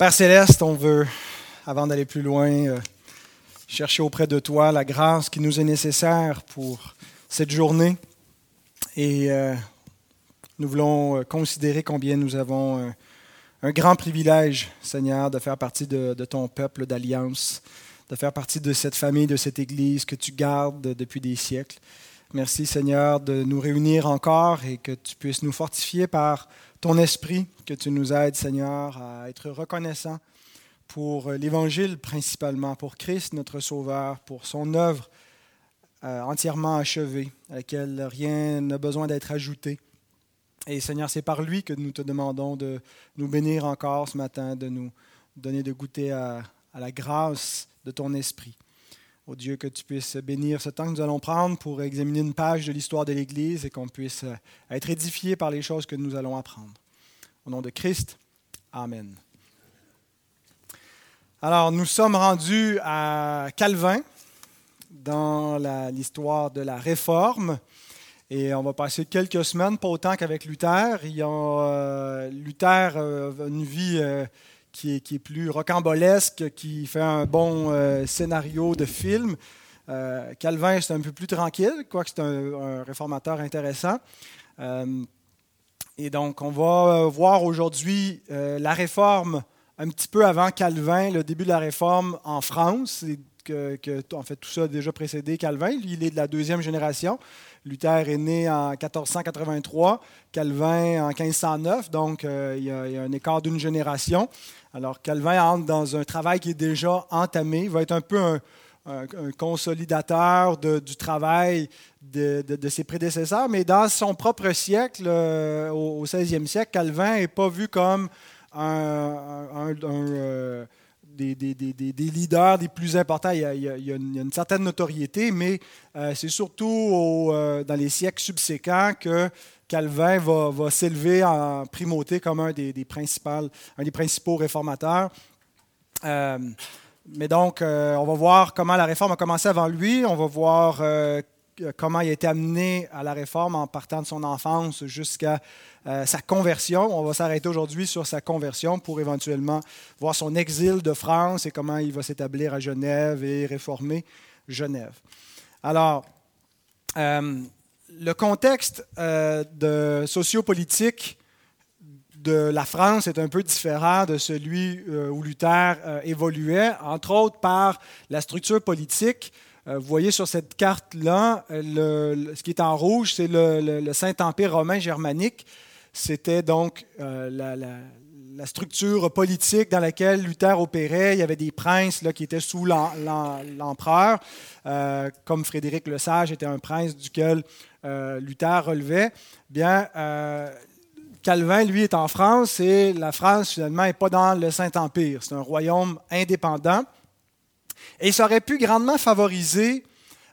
Père céleste, on veut, avant d'aller plus loin, euh, chercher auprès de toi la grâce qui nous est nécessaire pour cette journée. Et euh, nous voulons euh, considérer combien nous avons un grand privilège, Seigneur, de faire partie de, de ton peuple d'alliance, de faire partie de cette famille, de cette Église que tu gardes depuis des siècles. Merci, Seigneur, de nous réunir encore et que tu puisses nous fortifier par ton esprit, que tu nous aides, Seigneur, à être reconnaissants pour l'Évangile principalement, pour Christ, notre Sauveur, pour son œuvre euh, entièrement achevée, à laquelle rien n'a besoin d'être ajouté. Et Seigneur, c'est par lui que nous te demandons de nous bénir encore ce matin, de nous donner de goûter à la grâce de ton esprit. Ô Dieu, que tu puisses bénir ce temps que nous allons prendre pour examiner une page de l'histoire de l'Église et qu'on puisse euh, être édifié par les choses que nous allons apprendre. Au nom de Christ, Amen. Alors, nous sommes rendus à Calvin dans l'histoire de la Réforme. Et on va passer quelques semaines, pas autant qu'avec Luther. Euh, Luther a une vie qui est, plus rocambolesque, qui fait un bon euh, scénario de film. Euh, Calvin, c'est un peu plus tranquille, quoique c'est un, réformateur intéressant. Euh, et donc, on va voir aujourd'hui la réforme un petit peu avant Calvin, le début de la réforme en France. Que, en fait, tout ça a déjà précédé Calvin. Lui, il est de la deuxième génération. Luther est né en 1483, Calvin en 1509, donc il, y a, il, y a, un écart d'une génération. Alors, Calvin entre dans un travail qui est déjà entamé. Il va être un peu un, consolidateur du travail de, ses prédécesseurs, mais dans son propre siècle, euh, au, 16e siècle, Calvin n'est pas vu comme un, euh, des, leaders des plus importants. Il y a, une, certaine notoriété, mais euh, c'est surtout dans les siècles subséquents que Calvin va, s'élever en primauté comme un des, un des principaux réformateurs. Euh, mais donc, euh, on va voir comment la réforme a commencé avant lui. On va voir euh, comment il a été amené à la réforme en partant de son enfance jusqu'à sa conversion. On va s'arrêter aujourd'hui sur sa conversion pour éventuellement voir son exil de France et comment il va s'établir à Genève et réformer Genève. Alors, le contexte euh, de sociopolitique de la France est un peu différent de celui euh, où Luther euh, évoluait, entre autres par la structure politique. vous voyez sur cette carte-là, ce qui est en rouge, c'est le, Saint-Empire romain germanique. C'était donc la, structure politique dans laquelle Luther opérait. Il y avait des princes là, qui étaient sous l'empereur, euh, comme Frédéric le Sage était un prince duquel euh, Luther relevait. Bien, euh, Calvin, lui, est en France et la France, finalement, n'est pas dans le Saint-Empire. C'est un royaume indépendant. Et ça aurait pu grandement favoriser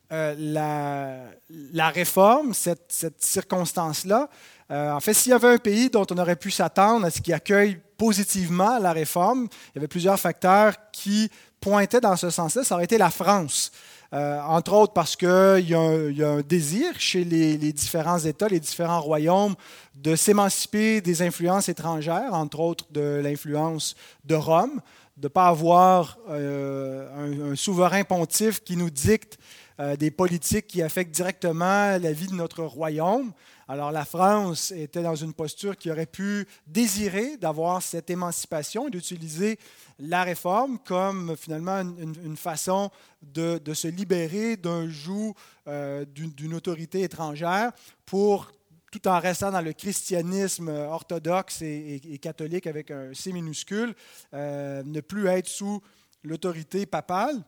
la, la, réforme, cette, cette circonstance-là. en fait, s'il y avait un pays dont on aurait pu s'attendre à ce qu'il accueille positivement la réforme. Il y avait plusieurs facteurs qui pointaient dans ce sens-là. Ça aurait été la France. Euh, entre autres parce qu'il y, a un désir chez les, différents États, les différents royaumes, de s'émanciper des influences étrangères, entre autres de l'influence de Rome, de ne pas avoir euh, un, souverain pontife qui nous dicte euh, des politiques qui affectent directement la vie de notre royaume. Alors la France était dans une posture qui aurait pu désirer d'avoir cette émancipation et d'utiliser la réforme comme finalement une, façon de, se libérer d'un joug euh, d'une autorité étrangère pour tout en restant dans le christianisme orthodoxe et, catholique avec un C minuscule, euh, ne plus être sous l'autorité papale.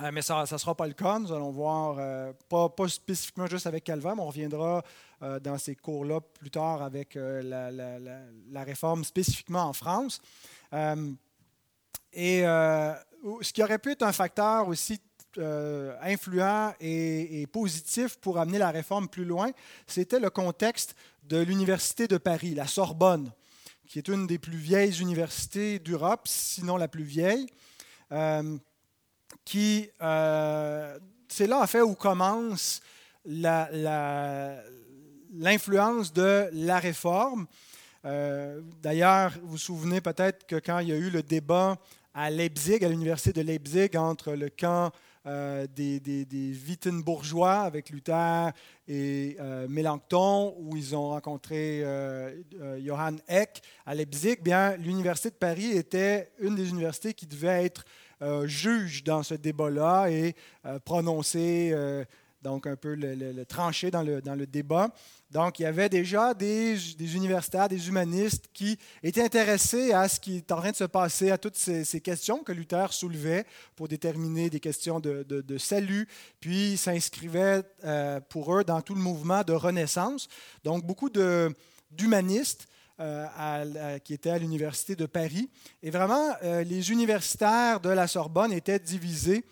Euh, mais ça ne sera pas le cas. Nous allons voir, euh, pas, spécifiquement juste avec Calvin, mais on reviendra euh, dans ces cours-là plus tard avec la, réforme spécifiquement en France. Et ce qui aurait pu être un facteur aussi influent et, positif pour amener la réforme plus loin, c'était le contexte de l'Université de Paris, la Sorbonne, qui est une des plus vieilles universités d'Europe, sinon la plus vieille qui, euh, c'est là en fait où commence l'influence de la réforme. D'ailleurs, vous vous souvenez peut-être que quand il y a eu le débat à Leipzig, à l'université de Leipzig, entre le camp des, des, Wittenbourgeois avec Luther et euh, Mélenchon, où ils ont rencontré Johann Eck à Leipzig, bien l'université de Paris était une des universités qui devait être juge dans ce débat-là et prononcer donc un peu le, tranché dans le, dans le, débat. Donc, il y avait déjà des, universitaires, des humanistes qui étaient intéressés à ce qui est en train de se passer, à toutes ces, questions que Luther soulevait pour déterminer des questions de, salut, puis s'inscrivaient euh, pour eux dans tout le mouvement de renaissance. Donc, beaucoup d'humanistes. Euh, qui étaient à l'Université de Paris. Et vraiment, euh, les universitaires de la Sorbonne étaient divisés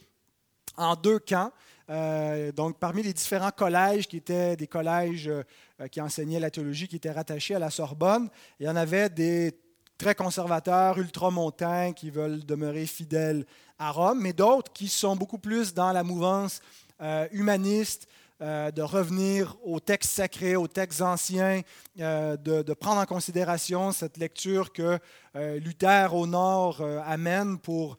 en deux camps. Euh, donc, parmi les différents collèges qui étaient des collèges euh, qui enseignaient la théologie, qui étaient rattachés à la Sorbonne, il y en avait des très conservateurs, ultramontains, qui veulent demeurer fidèles à Rome, mais d'autres qui sont beaucoup plus dans la mouvance euh, humaniste, de revenir aux textes sacrés, aux textes anciens, de, prendre en considération cette lecture que Luther au nord amène pour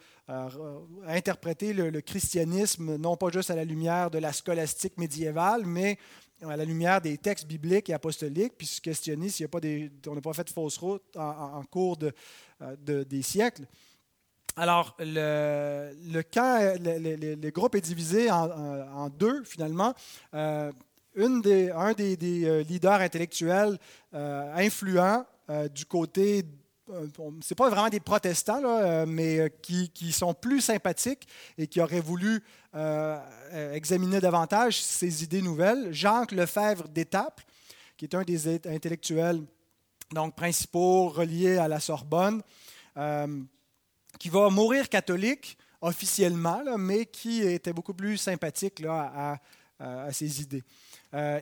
interpréter le, christianisme non pas juste à la lumière de la scolastique médiévale, mais à la lumière des textes bibliques et apostoliques, puis se questionner s'il y a pas on n'a pas fait de fausse route en, cours euh, de, des siècles. Alors, le, le camp, le, groupe est divisé en, deux, finalement. Euh, une des, un des, euh, leaders intellectuels influents du côté c'est pas vraiment des protestants, euh, mais euh, qui, sont plus sympathiques et qui auraient voulu examiner davantage ces idées nouvelles. Jacques Lefebvre d'Étaples, qui est un des intellectuels donc, principaux reliés à la Sorbonne, qui va mourir catholique officiellement, mais qui était beaucoup plus sympathique à, à, ces idées.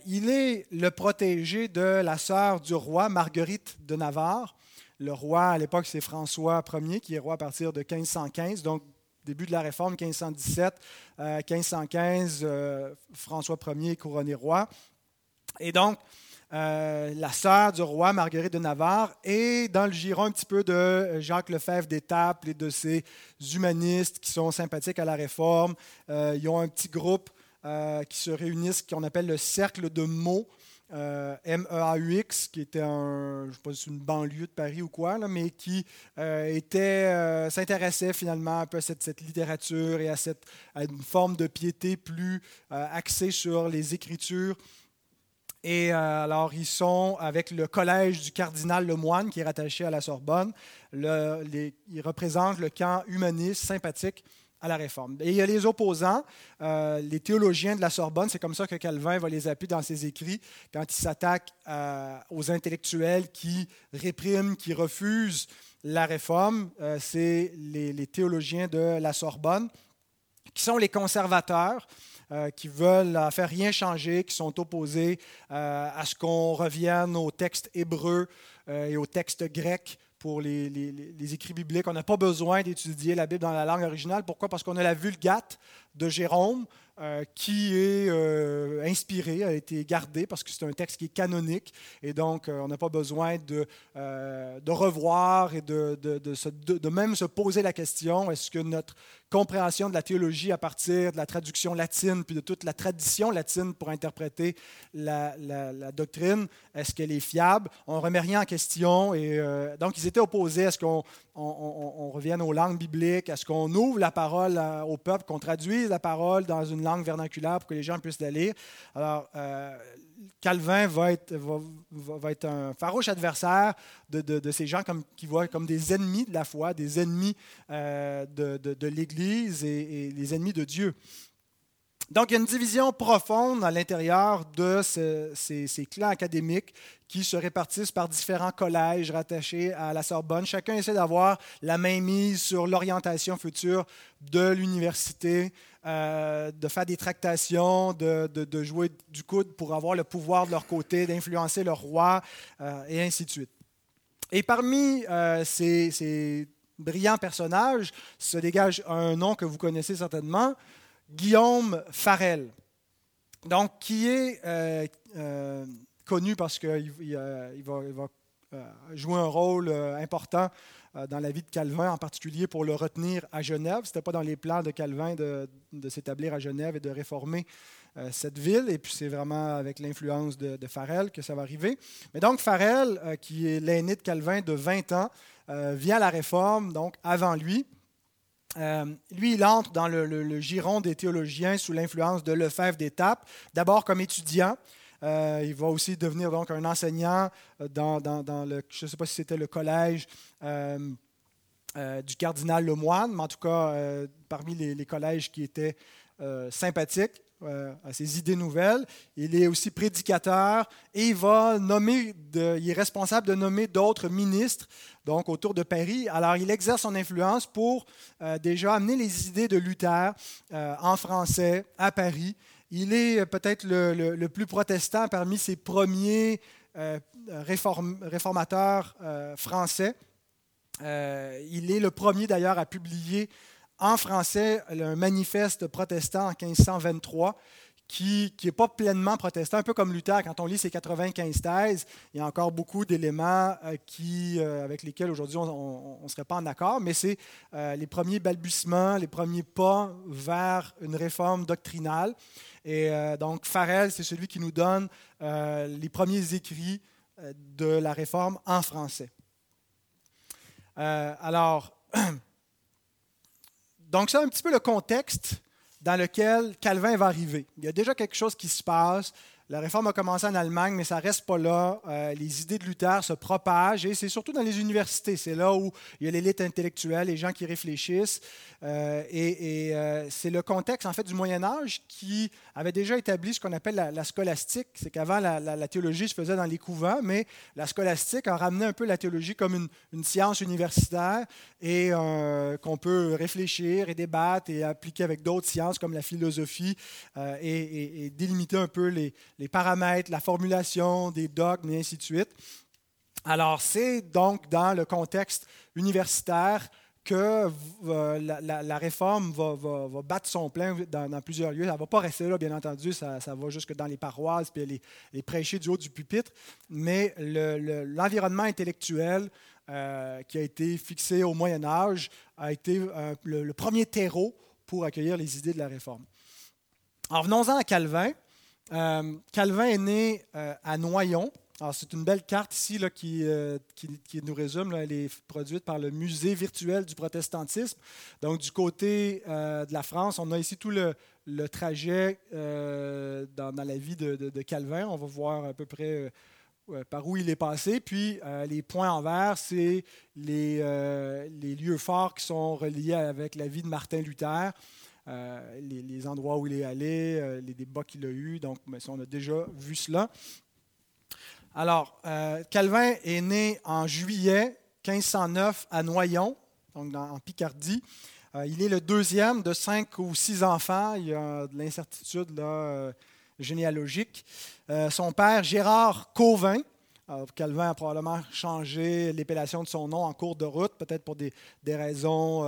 il est le protégé de la sœur du roi, Marguerite de Navarre, le roi, à l'époque, c'est François Ier, qui est roi à partir de 1515, donc début de la Réforme, 1517, 1515, euh, euh, François Ier est couronné roi. Et donc, euh, la sœur du roi, Marguerite de Navarre, est dans le giron un petit peu de Jacques Lefebvre d'Étaples et de ces humanistes qui sont sympathiques à la Réforme. ils ont un petit groupe qui se réunissent, qu'on appelle le Cercle de mots, euh, MEAUX, qui était une banlieue de Paris ou quoi, mais qui euh, était, euh, s'intéressait finalement un peu à cette, littérature et à, cette, à une forme de piété plus axée sur les Écritures. Et alors, ils sont avec le collège du cardinal Lemoine, qui est rattaché à la Sorbonne. Ils représentent le camp humaniste, sympathique à la réforme. Et il y a les opposants, euh, les théologiens de la Sorbonne, c'est comme ça que Calvin va les appeler dans ses écrits, quand il s'attaque euh, aux intellectuels qui répriment, qui refusent la réforme, euh, c'est les, théologiens de la Sorbonne, qui sont les conservateurs. qui veulent faire rien changer, qui sont opposés à ce qu'on revienne aux textes hébreux et aux textes grecs pour les, écrits bibliques. On n'a pas besoin d'étudier la Bible dans la langue originale. Pourquoi? Parce qu'on a la Vulgate de Jérôme, euh, qui est euh, inspiré, a été gardé parce que c'est un texte qui est canonique. Et donc euh, on n'a pas besoin de, de revoir et de, de, de, même se poser la question est-ce que notre compréhension de la théologie à partir de la traduction latine puis de toute la tradition latine pour interpréter la, la, doctrine, est-ce qu'elle est fiable? On ne remet rien en question et donc ils étaient opposés à ce qu'on on, revienne aux langues bibliques, à ce qu'on ouvre la parole au peuple, qu'on traduise la parole dans une langue vernaculaire pour que les gens puissent la lire. Alors, euh, Calvin va être, va, être, un farouche adversaire de, ces gens comme, qui voient comme des ennemis de la foi, des ennemis euh, de, l'Église et, et, les ennemis de Dieu. Donc, il y a une division profonde à l'intérieur de ces, clans académiques qui se répartissent par différents collèges rattachés à la Sorbonne. Chacun essaie d'avoir la main mise sur l'orientation future de l'université, euh, de faire des tractations, de, jouer du coude pour avoir le pouvoir de leur côté, d'influencer le roi, euh, et ainsi de suite. Et parmi euh, ces, ces brillants personnages se dégage un nom que vous connaissez certainement, Guillaume Farel, donc, qui est euh, euh, connu parce qu'il il va, joué un rôle important dans la vie de Calvin, en particulier pour le retenir à Genève. Ce n'était pas dans les plans de Calvin de, de s'établir à Genève et de réformer cette ville. Et puis c'est vraiment avec l'influence de, de, Farel que ça va arriver. Mais donc Farel, qui est l'aîné de Calvin de 20 ans, vient à la réforme, donc avant lui. Euh, lui, il entre dans le, giron des théologiens sous l'influence de Lefebvre d'Étape, d'abord comme étudiant. Euh, il va aussi devenir donc un enseignant dans, le, je ne c'était le collège euh, du cardinal Lemoine, mais en tout cas parmi les, collèges qui étaient sympathiques à ses idées nouvelles. Il est aussi prédicateur et il va nommer, il est responsable de nommer d'autres ministres donc autour de Paris. Alors, il exerce son influence pour euh, déjà amener les idées de Luther euh, en français à Paris. Il est euh, peut-être le, plus protestant parmi ses premiers réformateurs français. il est le premier d'ailleurs à publier en français un manifeste protestant en 1523 qui n'est pas pleinement protestant, un peu comme Luther, quand on lit ses 95 thèses, il y a encore beaucoup d'éléments euh, euh, avec lesquels aujourd'hui on ne serait pas en accord, mais c'est euh, les premiers balbutiements, les premiers pas vers une réforme doctrinale. Et donc Farel, c'est celui qui nous donne les premiers écrits de la réforme en français. alors, donc c'est un petit peu le contexte dans lequel Calvin va arriver. Il y a déjà quelque chose qui se passe. La réforme a commencé en Allemagne, mais ça ne reste pas là. Euh, les idées de Luther se propagent et c'est surtout dans les universités. C'est là où il y a l'élite intellectuelle, les gens qui réfléchissent. Euh, et, euh, c'est le contexte en fait du Moyen Âge qui avait déjà établi ce qu'on appelle la, scolastique. C'est qu'avant la, théologie se faisait dans les couvents, mais la scolastique a ramené un peu la théologie comme une, science universitaire et qu'on peut réfléchir et débattre et appliquer avec d'autres sciences comme la philosophie et délimiter un peu les les paramètres, la formulation des dogmes et ainsi de suite. Alors, c'est donc dans le contexte universitaire que euh, la, réforme va, battre son plein dans, plusieurs lieux. Elle ne va pas rester là, bien entendu, ça, va jusque dans les paroisses, puis les, les prêcher du haut du pupitre, mais l'environnement intellectuel euh, qui a été fixé au Moyen Âge a été euh, le, premier terreau pour accueillir les idées de la réforme. En venons-en à Calvin. Euh, Calvin est né euh, à Noyon. c'est une belle carte ici là, qui, euh, qui, nous résume. elle est produite par le Musée virtuel du protestantisme. Donc, du côté de la France, on a ici tout le, trajet dans, la vie de, Calvin. On va voir à peu près par où il est passé. Puis, les points en vert, c'est les, les, lieux forts qui sont reliés avec la vie de Martin Luther. Euh, les, endroits où il est allé, euh, les débats qu'il a eus. Donc, on a déjà vu cela. Alors, euh, Calvin est né en juillet 1509 à Noyon, donc en Picardie. il est le deuxième de cinq ou six enfants. Il y a de l'incertitude généalogique. son père, Gérard Cauvin, Calvin a probablement changé l'épellation de son nom en cours de route, peut-être pour des, raisons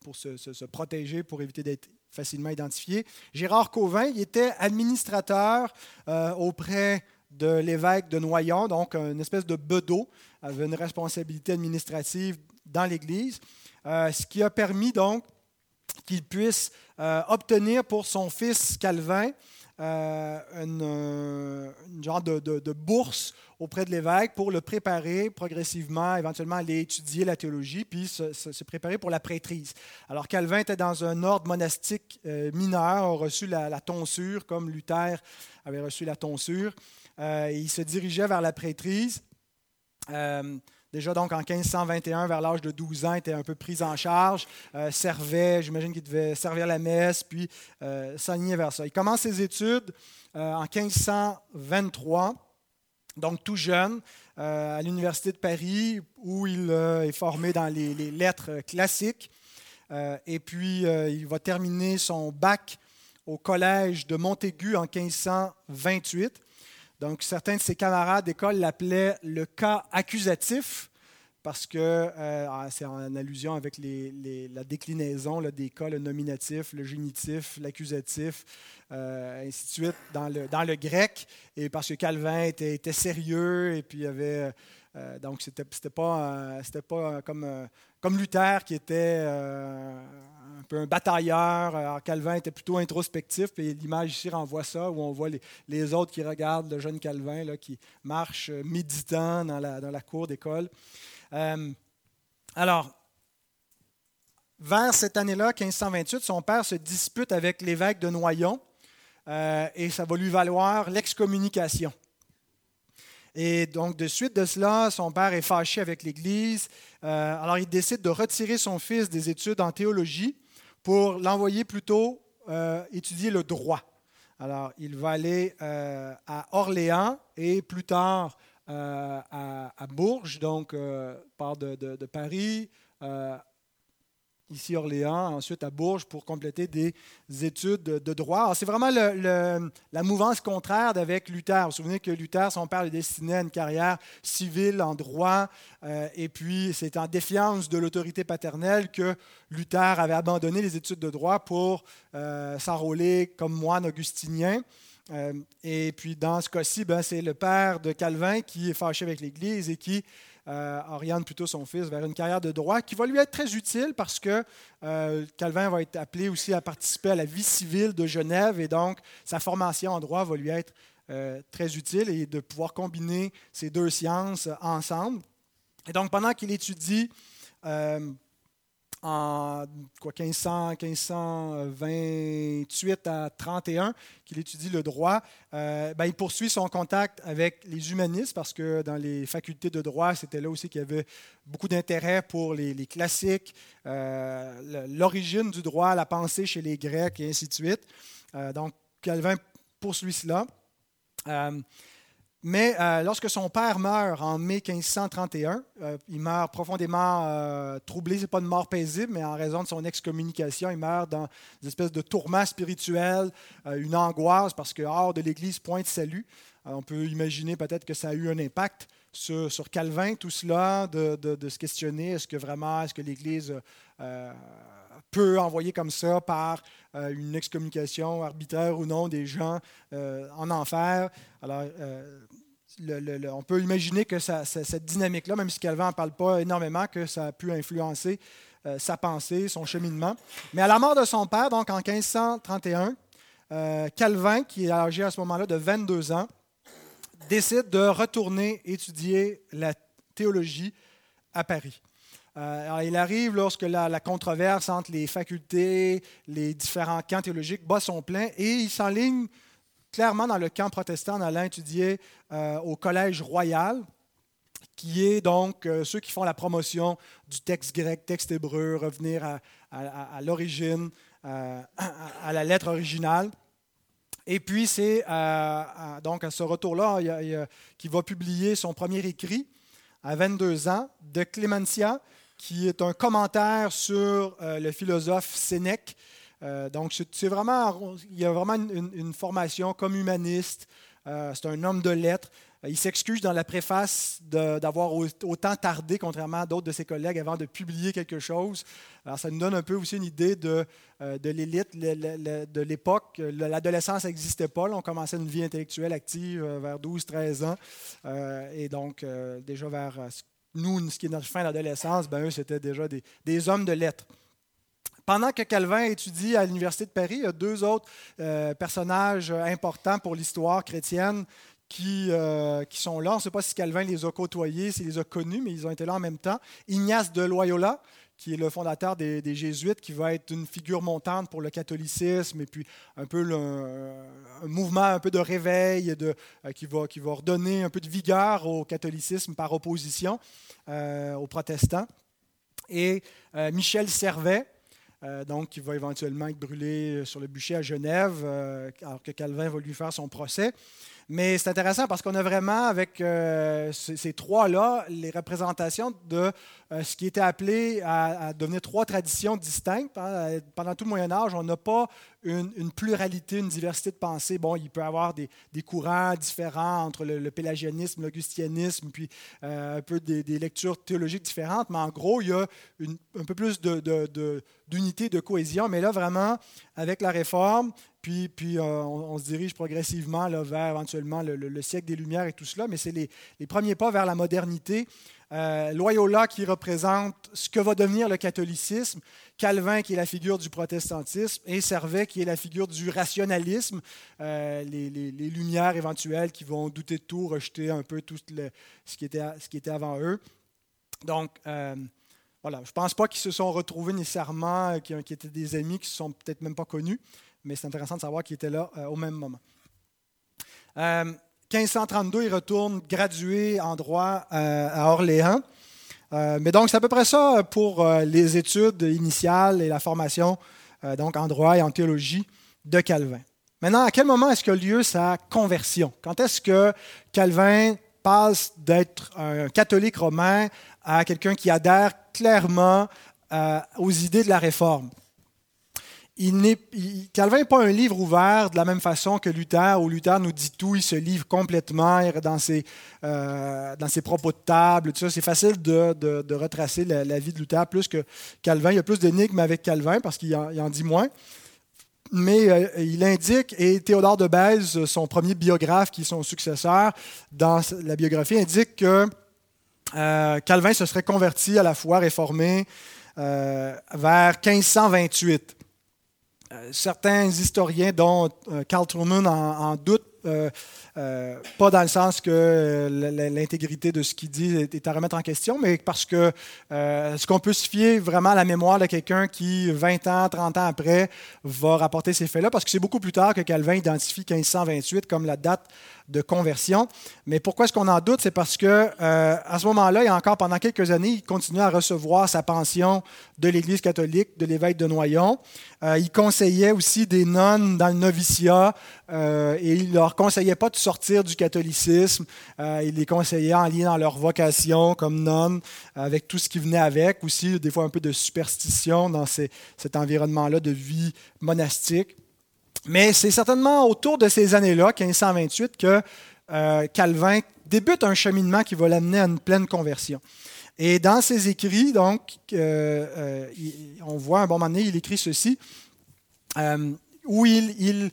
pour se, protéger, pour éviter d'être facilement identifié. Gérard Cauvin, il était administrateur euh, auprès de l'évêque de Noyon, donc une espèce de bedeau, avait une responsabilité administrative dans l'Église, euh, ce qui a permis donc qu'il puisse euh, obtenir pour son fils Calvin euh, une, genre de, bourse auprès de l'évêque pour le préparer progressivement, éventuellement aller étudier la théologie, puis se, préparer pour la prêtrise. Alors Calvin était dans un ordre monastique euh, mineur, a reçu la, tonsure, comme Luther avait reçu la tonsure. Euh, il se dirigeait vers la prêtrise. Déjà donc en 1521, vers l'âge de 12 ans, était un peu pris en charge, euh, servait, j'imagine qu'il devait servir la messe, puis euh, vers ça. Il commence ses études euh, en 1523, donc tout jeune, euh, à l'Université de Paris, où il est formé dans les lettres classiques. et puis il va terminer son bac au collège de Montaigu en 1528. Donc, certains de ses camarades d'école l'appelaient le cas accusatif parce que euh, ah, c'est en allusion avec la déclinaison des cas, le nominatif, le génitif, l'accusatif, euh, ainsi de suite, dans le, dans le grec. Et parce que Calvin était, sérieux et puis avait Euh, donc, ce n'était c'était pas comme, comme Luther qui était un peu un batailleur. Alors, Calvin était plutôt introspectif. Et l'image ici renvoie ça, où on voit les, autres qui regardent le jeune Calvin là, qui marche méditant dans la, cour d'école. alors, vers cette année-là, 1528, son père se dispute avec l'évêque de Noyon euh, et ça va lui valoir l'excommunication. Et donc, de suite de cela, son père est fâché avec l'Église. Euh, alors, il décide de retirer son fils des études en théologie pour l'envoyer plutôt euh, étudier le droit. Alors, il va aller à Orléans et plus tard à, Bourges, donc part de, de Paris, ici Orléans, ensuite à Bourges pour compléter des études de droit. C'est vraiment la mouvance contraire d'avec Luther. Vous vous souvenez que Luther, son père, le destinait à une carrière civile en droit, euh, et puis c'est en défiance de l'autorité paternelle que Luther avait abandonné les études de droit pour euh, s'enrôler comme moine augustinien. Euh, et puis dans ce cas-ci, ben, c'est le père de Calvin qui est fâché avec l'Église et qui euh, oriente plutôt son fils vers une carrière de droit qui va lui être très utile parce que euh, Calvin va être appelé aussi à participer à la vie civile de Genève et donc sa formation en droit va lui être euh, très utile et de pouvoir combiner ces deux sciences ensemble. Et donc pendant qu'il étudie en quoi, 1500, 1528 à 31 qu'il étudie le droit, euh, ben, il poursuit son contact avec les humanistes parce que dans les facultés de droit, c'était là aussi qu'il y avait beaucoup d'intérêt pour les, classiques, euh, l'origine du droit, la pensée chez les Grecs et ainsi de suite. Euh, donc, Calvin poursuit cela. Mais euh, lorsque son père meurt en mai 1531, euh, il meurt profondément euh, troublé. Ce n'est pas une mort paisible, mais en raison de son excommunication, il meurt dans une espèce de tourment spirituel, une angoisse, parce que hors de l'Église, point de salut. on peut imaginer peut-être que ça a eu un impact sur, Calvin, tout cela, de, de se questionner est-ce que vraiment, est-ce que l'Église peut envoyer comme ça par une excommunication arbitraire ou non des gens euh, en enfer. Alors, euh, on peut imaginer que cette dynamique-là, même si Calvin n'en parle pas énormément, que ça a pu influencer sa pensée, son cheminement. Mais à la mort de son père, donc en 1531, Calvin, qui est âgé à ce moment-là de 22 ans, décide de retourner étudier la théologie à Paris. Euh, il arrive lorsque la, controverse entre les facultés, les différents camps théologiques bat son plein et il s'enligne clairement dans le camp protestant en allant étudier euh, au Collège royal, qui est donc euh, ceux qui font la promotion du texte grec, texte hébreu, revenir à, l'origine, à, la lettre originale. Et puis c'est donc à ce retour-là qu'il va publier son premier écrit à 22 ans de Clémentia, qui est un commentaire sur euh, le philosophe Sénèque. Euh, donc, c'est vraiment, il y a vraiment une, formation comme humaniste. Euh, c'est un homme de lettres. Il s'excuse dans la préface d'avoir autant tardé, contrairement à d'autres de ses collègues, avant de publier quelque chose. Alors, ça nous donne un peu aussi une idée de, l'élite de l'époque. L'adolescence n'existait pas. on commençait une vie intellectuelle active vers 12-13 ans. et donc, déjà vers nous, ce qui est notre fin d'adolescence, ben, eux, c'était déjà des, hommes de lettres. Pendant que Calvin étudie à l'Université de Paris, il y a deux autres euh, personnages importants pour l'histoire chrétienne qui, euh, qui, sont là. On ne sait pas si Calvin les a côtoyés, s'il les a connus, mais ils ont été là en même temps. Ignace de Loyola, qui est le fondateur des, Jésuites, qui va être une figure montante pour le catholicisme et puis un peu un mouvement un peu de réveil euh, qui, va, qui va redonner un peu de vigueur au catholicisme par opposition euh, aux protestants. Et euh, Michel Servet, donc, qui va éventuellement être brûlé sur le bûcher à Genève, alors que Calvin va lui faire son procès. Mais c'est intéressant parce qu'on a vraiment, avec euh, ces, trois-là, les représentations de euh, ce qui était appelé à, devenir trois traditions distinctes. Hein. Pendant tout le Moyen Âge, on n'a pas une, pluralité, une diversité de pensée. Bon, il peut y avoir des, des, différents entre le, pélagianisme, l'augustianisme, puis euh, un peu des, lectures théologiques différentes, mais en gros, il y a un peu plus d'unité, de, cohésion. Mais là, vraiment, avec la réforme, puis, puis on, se dirige progressivement vers éventuellement le, siècle des Lumières et tout cela, mais c'est les, premiers pas vers la modernité. Loyola qui représente ce que va devenir le catholicisme, Calvin qui est la figure du protestantisme et Servet qui est la figure du rationalisme, euh, les, lumières éventuelles qui vont douter de tout, rejeter un peu tout ce, qui était, avant eux. Donc, euh, voilà, je ne pense pas qu'ils se sont retrouvés nécessairement, euh, qui, étaient des amis qui ne se sont peut-être même pas connus, mais c'est intéressant de savoir qu'ils étaient là au même moment. 1532, il retourne gradué en droit à Orléans. Euh, mais donc, c'est à peu près ça pour euh, les études initiales et la formation euh, donc en droit et en théologie de Calvin. Maintenant, à quel moment est-ce que lieu sa conversion? Quand est-ce que Calvin passe d'être un catholique romain à quelqu'un qui adhère clairement aux idées de la réforme? Calvin n'est pas un livre ouvert de la même façon que Luther, où Luther nous dit tout, il se livre complètement dans ses, euh, dans ses propos de table. C'est facile de, retracer la, vie de Luther plus que Calvin. Il y a plus d'énigmes avec Calvin parce qu'il en, dit moins. Mais euh, il indique, et Théodore de Bèze, son premier biographe qui est son successeur dans la biographie, indique que euh, Calvin se serait converti à la foi réformée vers 1528. Euh, certains historiens, dont euh, Carl Truman, en, doutent, euh, pas dans le sens que l'intégrité de ce qu'il dit est à remettre en question, mais parce que ce qu'on peut se fier vraiment à la mémoire de quelqu'un qui, 20 ans, 30 ans après, va rapporter ces faits-là, parce que c'est beaucoup plus tard que Calvin identifie 1528 comme la date de conversion. Mais pourquoi est-ce qu'on en doute? C'est parce que à ce moment-là, et encore pendant quelques années, il continue à recevoir sa pension de l'Église catholique, de l'évêque de Noyon. Euh, il conseillait aussi des nonnes dans le noviciat euh, et il leur conseillait pas de sortir du catholicisme. Euh, il les conseillait en lien dans leur vocation comme nonnes, avec tout ce qui venait avec, aussi des fois un peu de superstition dans cet environnement-là de vie monastique. Mais c'est certainement autour de ces années-là, 1528, que Calvin débute un cheminement qui va l'amener à une pleine conversion. Et dans ses écrits, donc, euh, euh, on voit un bon moment donné, il écrit ceci, euh, où il,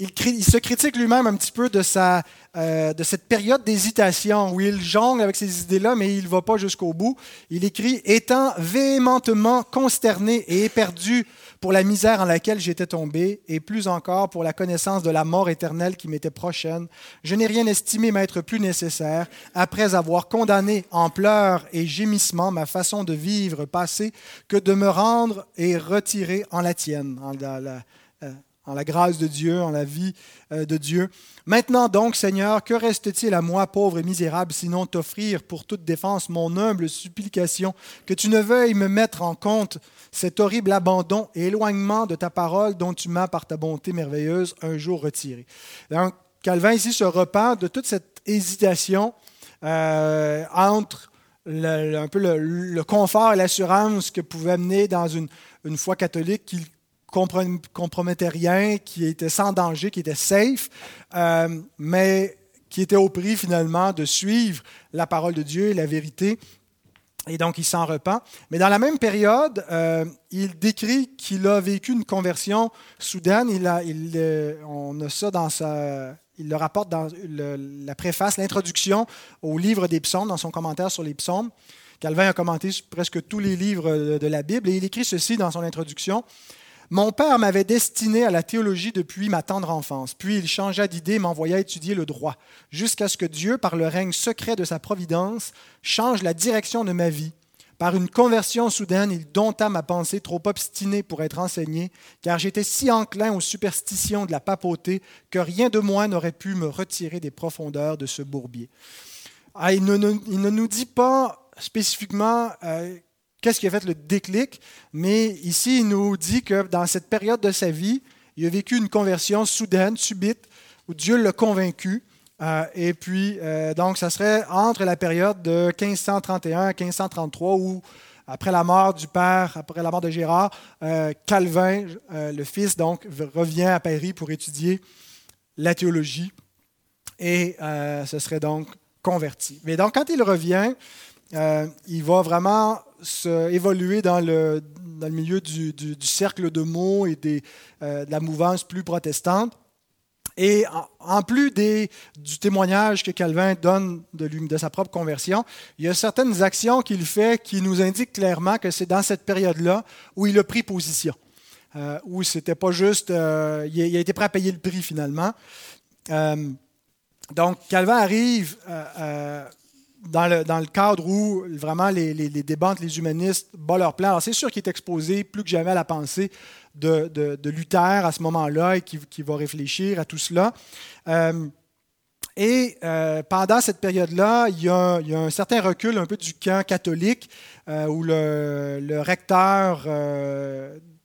il, se critique lui-même un petit peu de, sa, de cette période d'hésitation, où il jongle avec ces idées-là, mais il ne va pas jusqu'au bout. Il écrit Étant véhémentement consterné et éperdu pour la misère en laquelle j'étais tombé, et plus encore pour la connaissance de la mort éternelle qui m'était prochaine, je n'ai rien estimé m'être plus nécessaire, après avoir condamné en pleurs et gémissements ma façon de vivre passée, que de me rendre et retirer en la tienne, en euh, en la grâce de Dieu, en la vie euh, de Dieu. Maintenant donc, Seigneur, que reste-t-il à moi, pauvre et misérable, sinon t'offrir pour toute défense mon humble supplication, que tu ne veuilles me mettre en compte cet horrible abandon et éloignement de ta parole dont tu m'as, par ta bonté merveilleuse, un jour retiré. Donc, Calvin ici se repent de toute cette hésitation euh, entre le, un peu le, confort et l'assurance que pouvait amener dans une, une foi catholique qui compromettait rien, qui était sans danger, qui était safe, euh, mais qui était au prix finalement de suivre la parole de Dieu et la vérité et donc, il s'en repent. Mais dans la même période, euh, il décrit qu'il a vécu une conversion soudaine. Il, a, euh, on a ça dans sa, il le rapporte dans la préface, l'introduction au livre des psaumes, dans son commentaire sur les psaumes. Calvin a commenté presque tous les livres de la Bible et il écrit ceci dans son introduction. Mon père m'avait destiné à la théologie depuis ma tendre enfance, puis il changea d'idée et m'envoya étudier le droit, jusqu'à ce que Dieu, par le règne secret de sa providence, change la direction de ma vie. Par une conversion soudaine, il dompta ma pensée trop obstinée pour être enseignée, car j'étais si enclin aux superstitions de la papauté que rien de moi n'aurait pu me retirer des profondeurs de ce bourbier. Ah, il, ne, nous dit pas spécifiquement euh, qu'est-ce qui a fait le déclic, mais ici, il nous dit que dans cette période de sa vie, il a vécu une conversion soudaine, subite, où Dieu l'a convaincu. Euh, et puis, euh, donc, ça serait entre la période de 1531 à 1533, où, après la mort du père, après la mort de Gérard, euh, Calvin, le fils, donc, revient à Paris pour étudier la théologie et ce serait donc converti. Mais donc, quand il revient, il va vraiment évoluer dans le, dans le milieu du, cercle de mots et des, de la mouvance plus protestante. Et en, plus des, du témoignage que Calvin donne de, lui, de sa propre conversion, il y a certaines actions qu'il fait qui nous indiquent clairement que c'est dans cette période-là où il a pris position. Euh, où c'était pas juste. Euh, il, a, été prêt à payer le prix finalement. Euh, donc, Calvin arrive euh, dans le, cadre où vraiment les, les, les débats entre les humanistes battent leur plan. Alors, c'est sûr qu'il est exposé plus que jamais à la pensée de, Luther à ce moment-là et qui, va réfléchir à tout cela. Euh, et euh, pendant cette période-là, il, y a un certain recul un peu du camp catholique euh, où le, recteur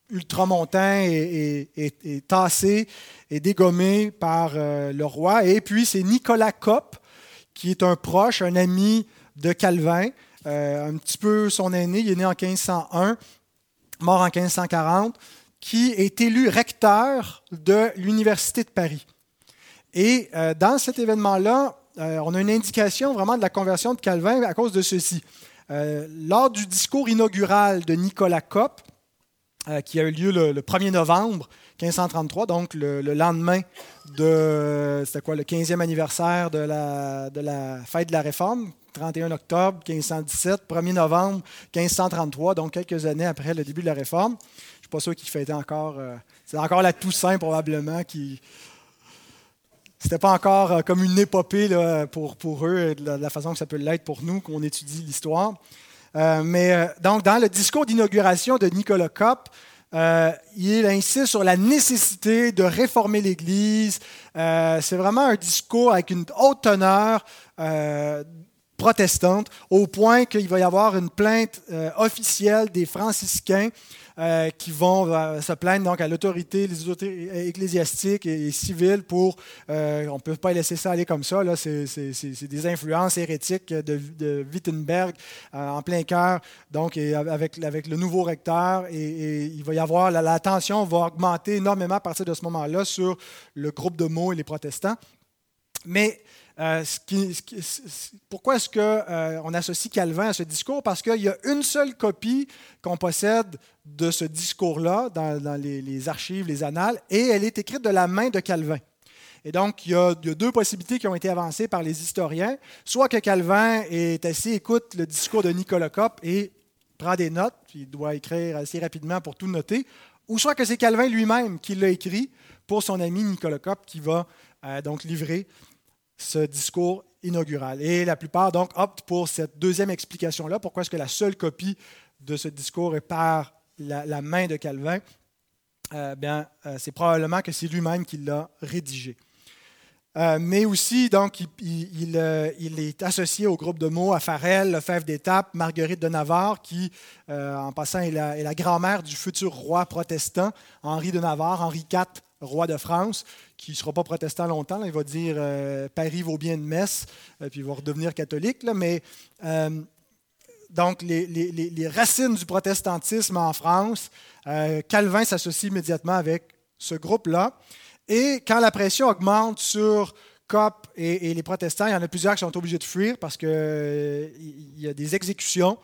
ultramontain est, tassé et dégommé par le roi. Et puis c'est Nicolas Kopp, qui est un proche, un ami de Calvin, un petit peu son aîné, il est né en 1501, mort en 1540 qui est élu recteur de l'Université de Paris. Et euh, dans cet événement-là, euh, on a une indication vraiment de la conversion de Calvin à cause de ceci. Euh, lors du discours inaugural de Nicolas Kopp, qui a eu lieu le, 1er novembre 1533, donc le, lendemain de quoi, le 15e anniversaire de la, fête de la Réforme, 31 octobre 1517, 1er novembre 1533, donc quelques années après le début de la Réforme suis pas sûr qu'il fêtait encore. Euh, c'est encore la Toussaint, probablement, qui. C'était pas encore euh, comme une épopée pour, pour eux, de la, façon que ça peut l'être pour nous, qu'on étudie l'histoire. Euh, mais donc, dans le discours d'inauguration de Nicolas Kopp, il insiste sur la nécessité de réformer l'Église. c'est vraiment un discours avec une haute teneur protestante, au point qu'il va y avoir une plainte officielle des franciscains euh, qui vont euh, se plaindre donc à l'autorité ecclésiastique et, civile pour. Euh, on ne peut pas laisser ça aller comme ça. Là, c'est, des influences hérétiques de, Wittenberg en plein cœur. Donc, avec, avec le nouveau recteur, et, il va y avoir la, la tension va augmenter énormément à partir de ce moment-là sur le groupe de mots et les protestants. Mais euh, pourquoi est-ce qu'on euh, associe Calvin à ce discours? Parce qu'il y a une seule copie qu'on possède de ce discours-là dans, les, archives, les annales, et elle est écrite de la main de Calvin. Et donc, il y, a, deux possibilités qui ont été avancées par les historiens. Soit que Calvin est assis, écoute le discours de Nicolas Cop et prend des notes, il doit écrire assez rapidement pour tout noter, ou soit que c'est Calvin lui-même qui l'a écrit pour son ami Nicolas Cop qui va euh, donc livrer ce discours inaugural. Et la plupart, donc, optent pour cette deuxième explication-là. Pourquoi est-ce que la seule copie de ce discours est par la, main de Calvin? Euh, bien, euh, c'est probablement que c'est lui-même qui l'a rédigé. Euh, mais aussi, donc, il, est associé au groupe de mots à Farel, Lefebvre d'Étape, Marguerite de Navarre, qui, en passant, est la grand-mère du futur roi protestant, Henri de Navarre, Henri IV, roi de France, qui ne sera pas protestant longtemps. il va dire euh, Paris vaut bien une messe, euh, puis il va redevenir catholique. mais euh, donc, les, racines du protestantisme en France, Calvin s'associe immédiatement avec ce groupe-là. Et quand la pression augmente sur Cop et, les protestants, il y en a plusieurs qui sont obligés de fuir parce qu'il il y a des exécutions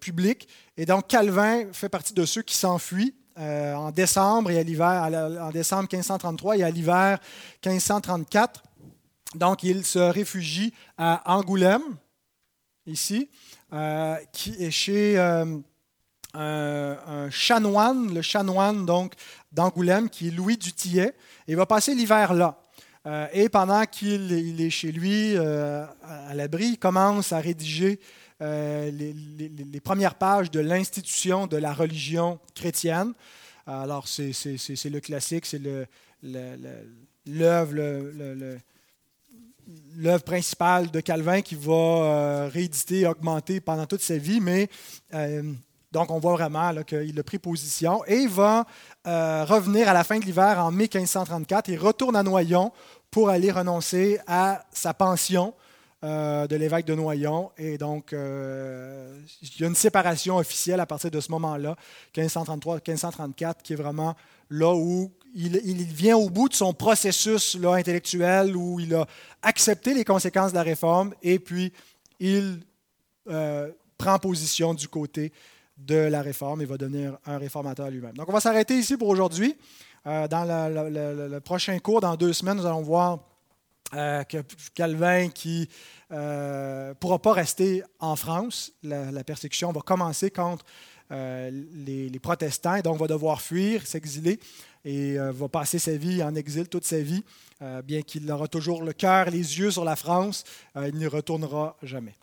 publiques. Et donc, Calvin fait partie de ceux qui s'enfuient euh, en décembre et à l'hiver, en décembre 1533 et à l'hiver 1534. Donc, il se réfugie à Angoulême, ici, euh, qui est chez euh, un, chanoine, le chanoine donc d'Angoulême, qui est Louis Dutillet. Et il va passer l'hiver là. et pendant qu'il est chez lui, à l'abri, il commence à rédiger euh, les, premières pages de l'institution de la religion chrétienne. Alors, c'est le classique, c'est l'œuvre principale de Calvin qui va euh, rééditer, augmenter pendant toute sa vie, mais euh, donc on voit vraiment qu'il a pris position et il va revenir à la fin de l'hiver en mai 1534. Il retourne à Noyon pour aller renoncer à sa pension euh, de l'évêque de Noyon. Et donc, euh, il y a une séparation officielle à partir de ce moment-là, 1533-1534, qui est vraiment là où il, vient au bout de son processus là, intellectuel, où il a accepté les conséquences de la réforme, et puis il euh, prend position du côté de la réforme et va devenir un réformateur lui-même. Donc on va s'arrêter ici pour aujourd'hui. Dans le prochain cours, dans deux semaines, nous allons voir euh, que Calvin qui ne euh, pourra pas rester en France. La, persécution va commencer contre les, les, protestants donc va devoir fuir, s'exiler et va passer sa vie en exil toute sa vie. bien qu'il aura toujours le cœur, les yeux sur la France, il n'y retournera jamais.